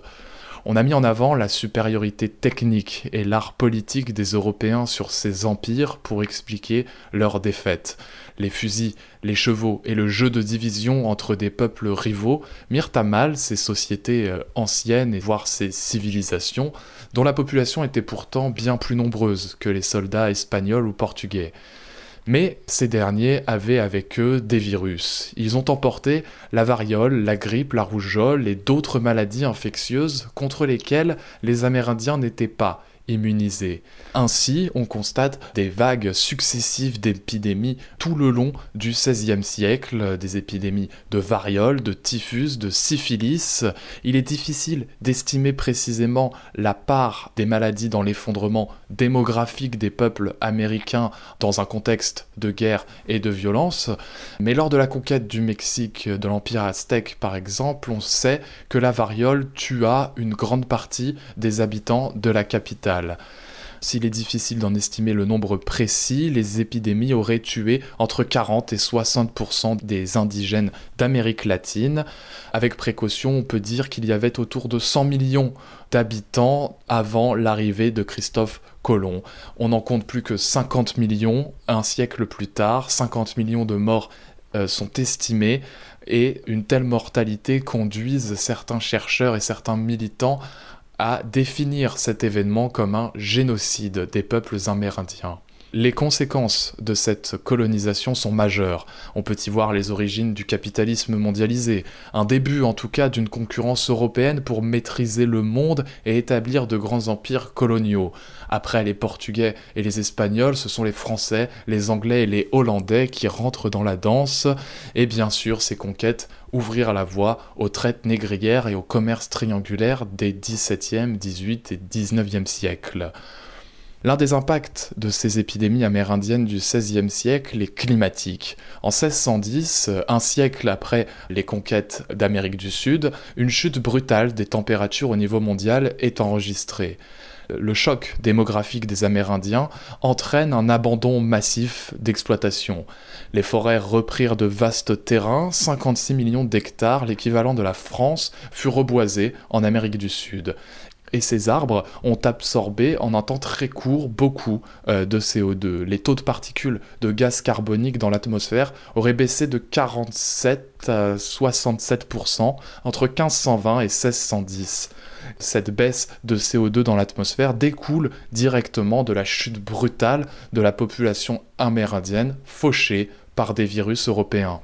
On a mis en avant la supériorité technique et l'art politique des Européens sur ces empires pour expliquer leur défaite. Les fusils, les chevaux et le jeu de division entre des peuples rivaux mirent à mal ces sociétés euh, anciennes et voire ces civilisations dont la population était pourtant bien plus nombreuse que les soldats espagnols ou portugais. Mais ces derniers avaient avec eux des virus. Ils ont emporté la variole, la grippe, la rougeole et d'autres maladies infectieuses contre lesquelles les Amérindiens n'étaient pas Ainsi, on constate des vagues successives d'épidémies tout le long du XVIe siècle, des épidémies de variole, de typhus, de syphilis. Il est difficile d'estimer précisément la part des maladies dans l'effondrement démographique des peuples américains dans un contexte de guerre et de violence, mais lors de la conquête du Mexique de l'Empire aztèque par exemple, on sait que la variole tua une grande partie des habitants de la capitale. S'il est difficile d'en estimer le nombre précis, les épidémies auraient tué entre 40 et 60% des indigènes d'Amérique latine. Avec précaution, on peut dire qu'il y avait autour de 100 millions d'habitants avant l'arrivée de Christophe Colomb. On n'en compte plus que 50 millions un siècle plus tard, 50 millions de morts euh, sont estimés et une telle mortalité conduise certains chercheurs et certains militants à définir cet événement comme un génocide des peuples amérindiens. Les conséquences de cette colonisation sont majeures. On peut y voir les origines du capitalisme mondialisé, un début en tout cas d'une concurrence européenne pour maîtriser le monde et établir de grands empires coloniaux. Après les Portugais et les Espagnols, ce sont les Français, les Anglais et les Hollandais qui rentrent dans la danse, et bien sûr ces conquêtes ouvrir la voie aux traites négrières et au commerce triangulaire des XVIIe, XVIIIe et XIXe siècles. L'un des impacts de ces épidémies amérindiennes du XVIe siècle est climatique. En 1610, un siècle après les conquêtes d'Amérique du Sud, une chute brutale des températures au niveau mondial est enregistrée le choc démographique des Amérindiens entraîne un abandon massif d'exploitation. Les forêts reprirent de vastes terrains, 56 millions d'hectares, l'équivalent de la France, furent reboisés en Amérique du Sud. Et ces arbres ont absorbé en un temps très court beaucoup euh, de CO2. Les taux de particules de gaz carbonique dans l'atmosphère auraient baissé de 47 à 67% entre 1520 et 1610 cette baisse de CO2 dans l'atmosphère découle directement de la chute brutale de la population amérindienne fauchée par des virus européens.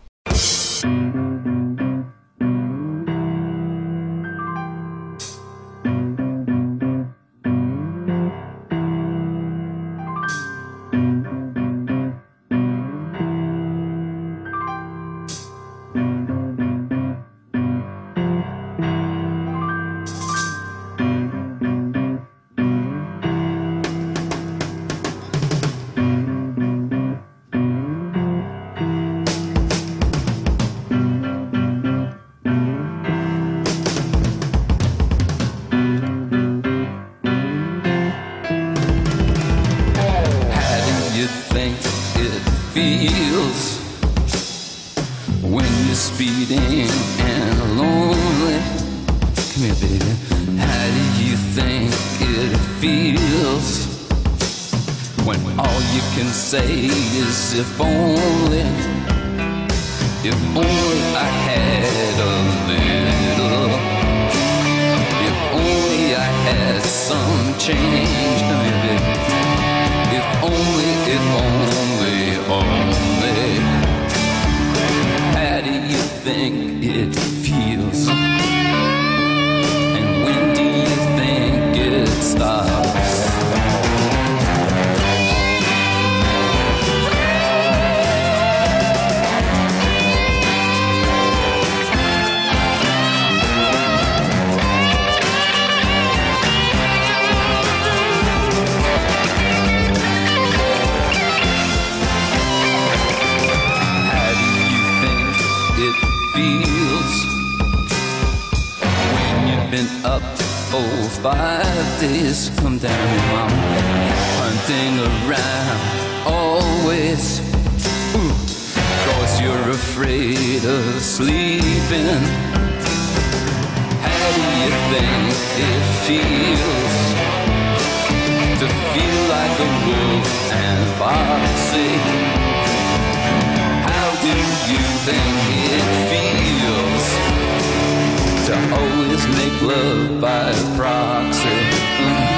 Sleeping. How do you think it feels to feel like a wolf and foxy? How do you think it feels to always make love by proxy?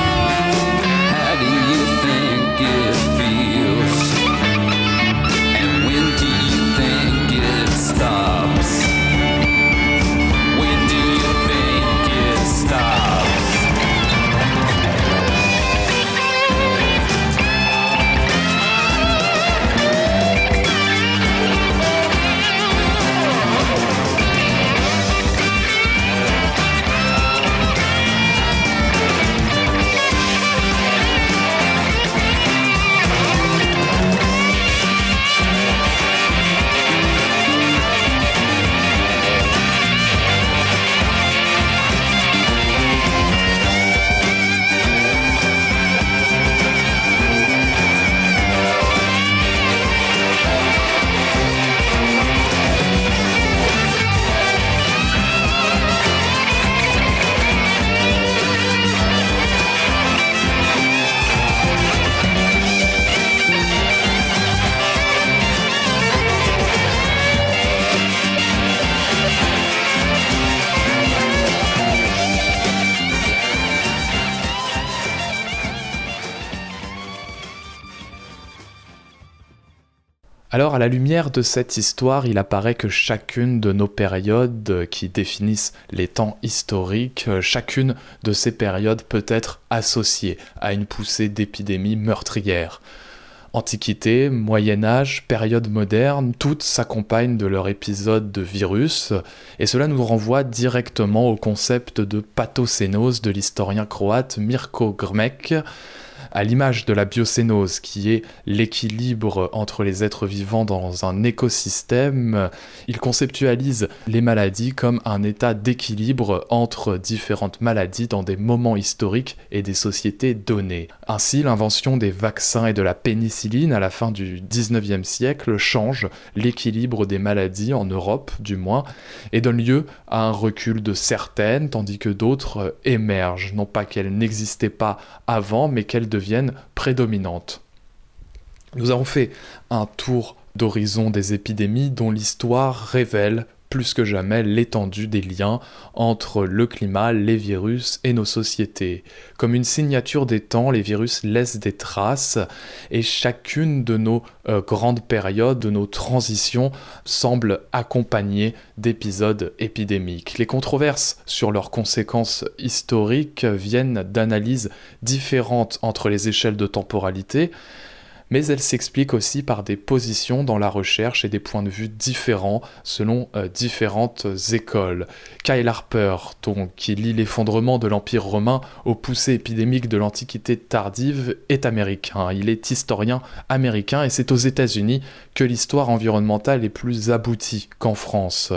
À la lumière de cette histoire, il apparaît que chacune de nos périodes qui définissent les temps historiques, euh, chacune de ces périodes peut être associée à une poussée d'épidémies meurtrières. Antiquité, Moyen Âge, période moderne, toutes s'accompagnent de leur épisode de virus, et cela nous renvoie directement au concept de pathocénose de l'historien croate Mirko Grmek, à l'image de la biocénose, qui est l'équilibre entre les êtres vivants dans un écosystème, il conceptualise les maladies comme un état d'équilibre entre différentes maladies dans des moments historiques et des sociétés données. Ainsi, l'invention des vaccins et de la pénicilline à la fin du 19e siècle change l'équilibre des maladies en Europe, du moins, et donne lieu à un recul de certaines, tandis que d'autres émergent, non pas qu'elles n'existaient pas avant, mais qu'elles deviennent prédominantes. Nous avons fait un tour d'horizon des épidémies dont l'histoire révèle plus que jamais l'étendue des liens entre le climat, les virus et nos sociétés. Comme une signature des temps, les virus laissent des traces et chacune de nos euh, grandes périodes, de nos transitions, semble accompagnée d'épisodes épidémiques. Les controverses sur leurs conséquences historiques viennent d'analyses différentes entre les échelles de temporalité, mais elle s'explique aussi par des positions dans la recherche et des points de vue différents selon euh, différentes écoles. Kyle Harper, donc, qui lit l'effondrement de l'Empire romain aux poussées épidémiques de l'Antiquité tardive, est américain. Il est historien américain et c'est aux États-Unis que l'histoire environnementale est plus aboutie qu'en France.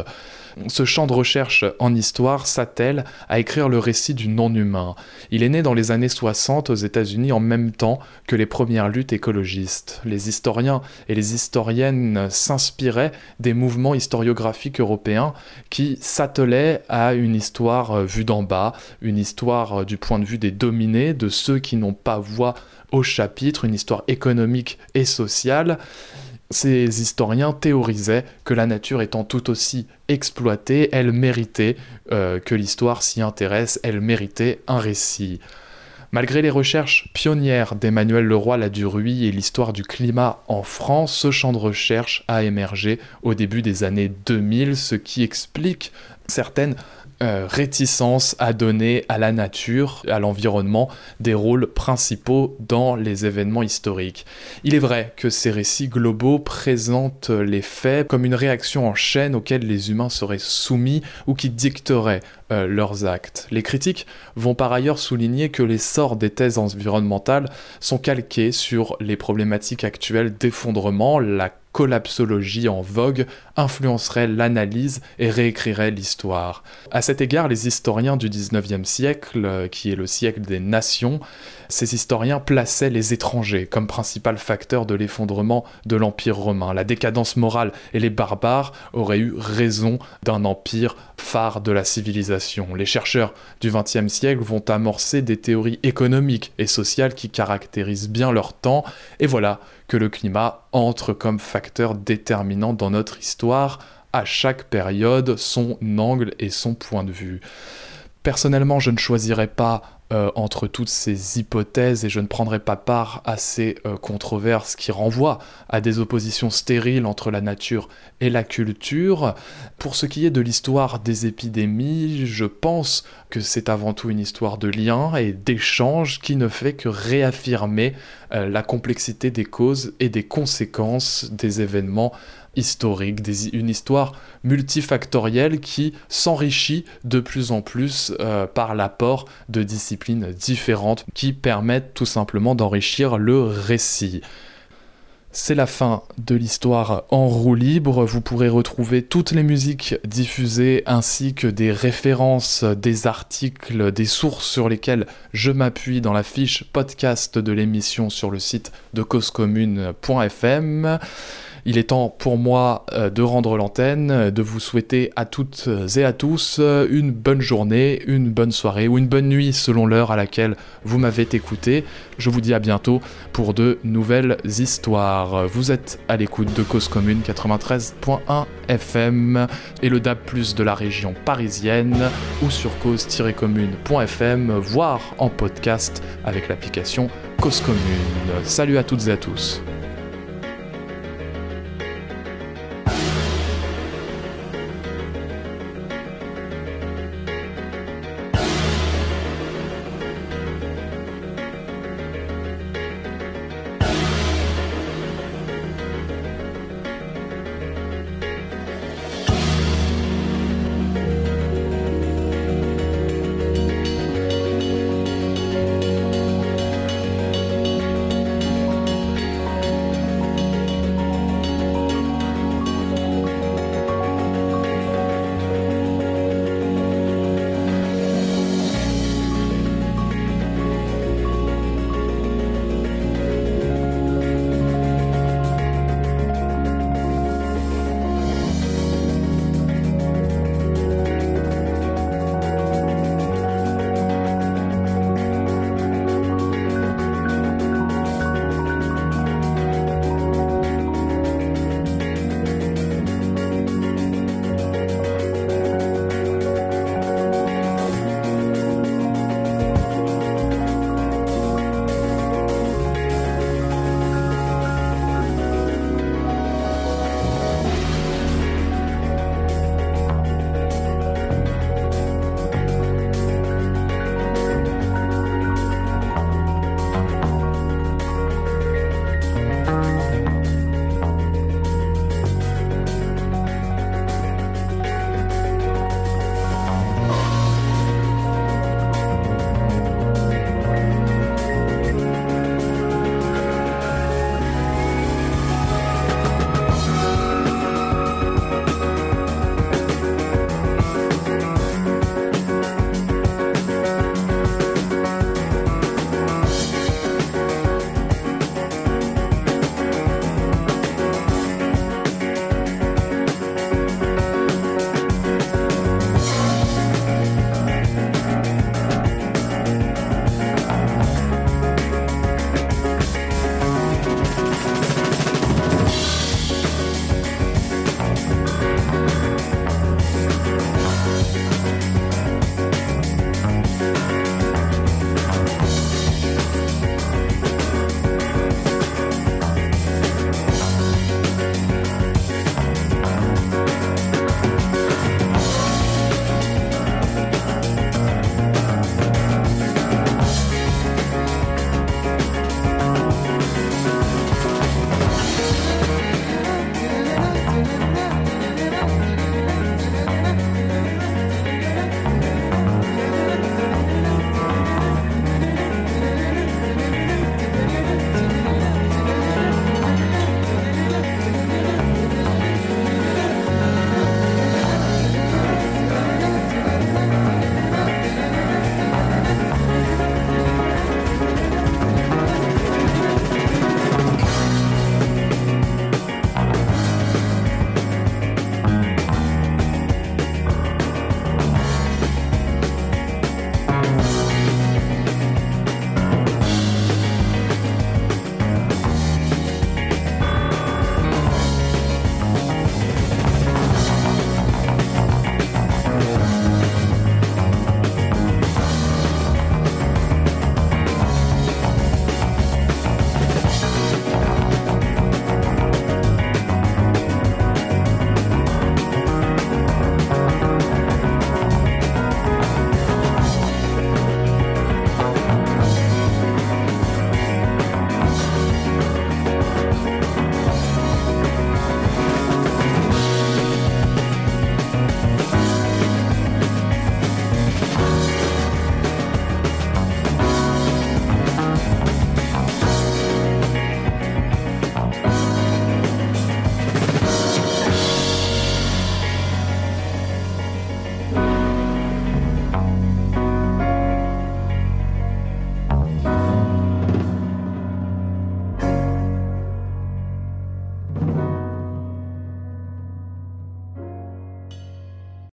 Ce champ de recherche en histoire s'attelle à écrire le récit du non-humain. Il est né dans les années 60 aux États-Unis en même temps que les premières luttes écologistes. Les historiens et les historiennes s'inspiraient des mouvements historiographiques européens qui s'attelaient à une histoire vue d'en bas, une histoire du point de vue des dominés, de ceux qui n'ont pas voix au chapitre, une histoire économique et sociale ces historiens théorisaient que la nature étant tout aussi exploitée, elle méritait euh, que l'histoire s'y intéresse, elle méritait un récit. Malgré les recherches pionnières d'Emmanuel Leroy-Laduruy et l'histoire du climat en France, ce champ de recherche a émergé au début des années 2000, ce qui explique certaines euh, réticence à donner à la nature, à l'environnement, des rôles principaux dans les événements historiques. Il est vrai que ces récits globaux présentent les faits comme une réaction en chaîne auxquelles les humains seraient soumis ou qui dicteraient euh, leurs actes. Les critiques vont par ailleurs souligner que les sorts des thèses environnementales sont calqués sur les problématiques actuelles d'effondrement, la collapsologie en vogue influencerait l'analyse et réécrirait l'histoire. À cet égard, les historiens du 19e siècle, euh, qui est le siècle des nations, ces historiens plaçaient les étrangers comme principal facteur de l'effondrement de l'Empire romain. La décadence morale et les barbares auraient eu raison d'un empire phare de la civilisation. Les chercheurs du XXe siècle vont amorcer des théories économiques et sociales qui caractérisent bien leur temps, et voilà que le climat entre comme facteur déterminant dans notre histoire, à chaque période son angle et son point de vue. Personnellement, je ne choisirais pas euh, entre toutes ces hypothèses et je ne prendrai pas part à ces euh, controverses qui renvoient à des oppositions stériles entre la nature et la culture. Pour ce qui est de l'histoire des épidémies, je pense que c'est avant tout une histoire de lien et d'échange qui ne fait que réaffirmer euh, la complexité des causes et des conséquences des événements historique, une histoire multifactorielle qui s'enrichit de plus en plus euh, par l'apport de disciplines différentes qui permettent tout simplement d'enrichir le récit. C'est la fin de l'histoire en roue libre. Vous pourrez retrouver toutes les musiques diffusées ainsi que des références, des articles, des sources sur lesquelles je m'appuie dans la fiche podcast de l'émission sur le site de causecommune.fm. Il est temps pour moi euh, de rendre l'antenne, de vous souhaiter à toutes et à tous euh, une bonne journée, une bonne soirée ou une bonne nuit selon l'heure à laquelle vous m'avez écouté. Je vous dis à bientôt pour de nouvelles histoires. Vous êtes à l'écoute de Cause Commune 93.1 FM et le DAB+ de la région parisienne ou sur cause-commune.fm, voire en podcast avec l'application Cause Commune. Salut à toutes et à tous.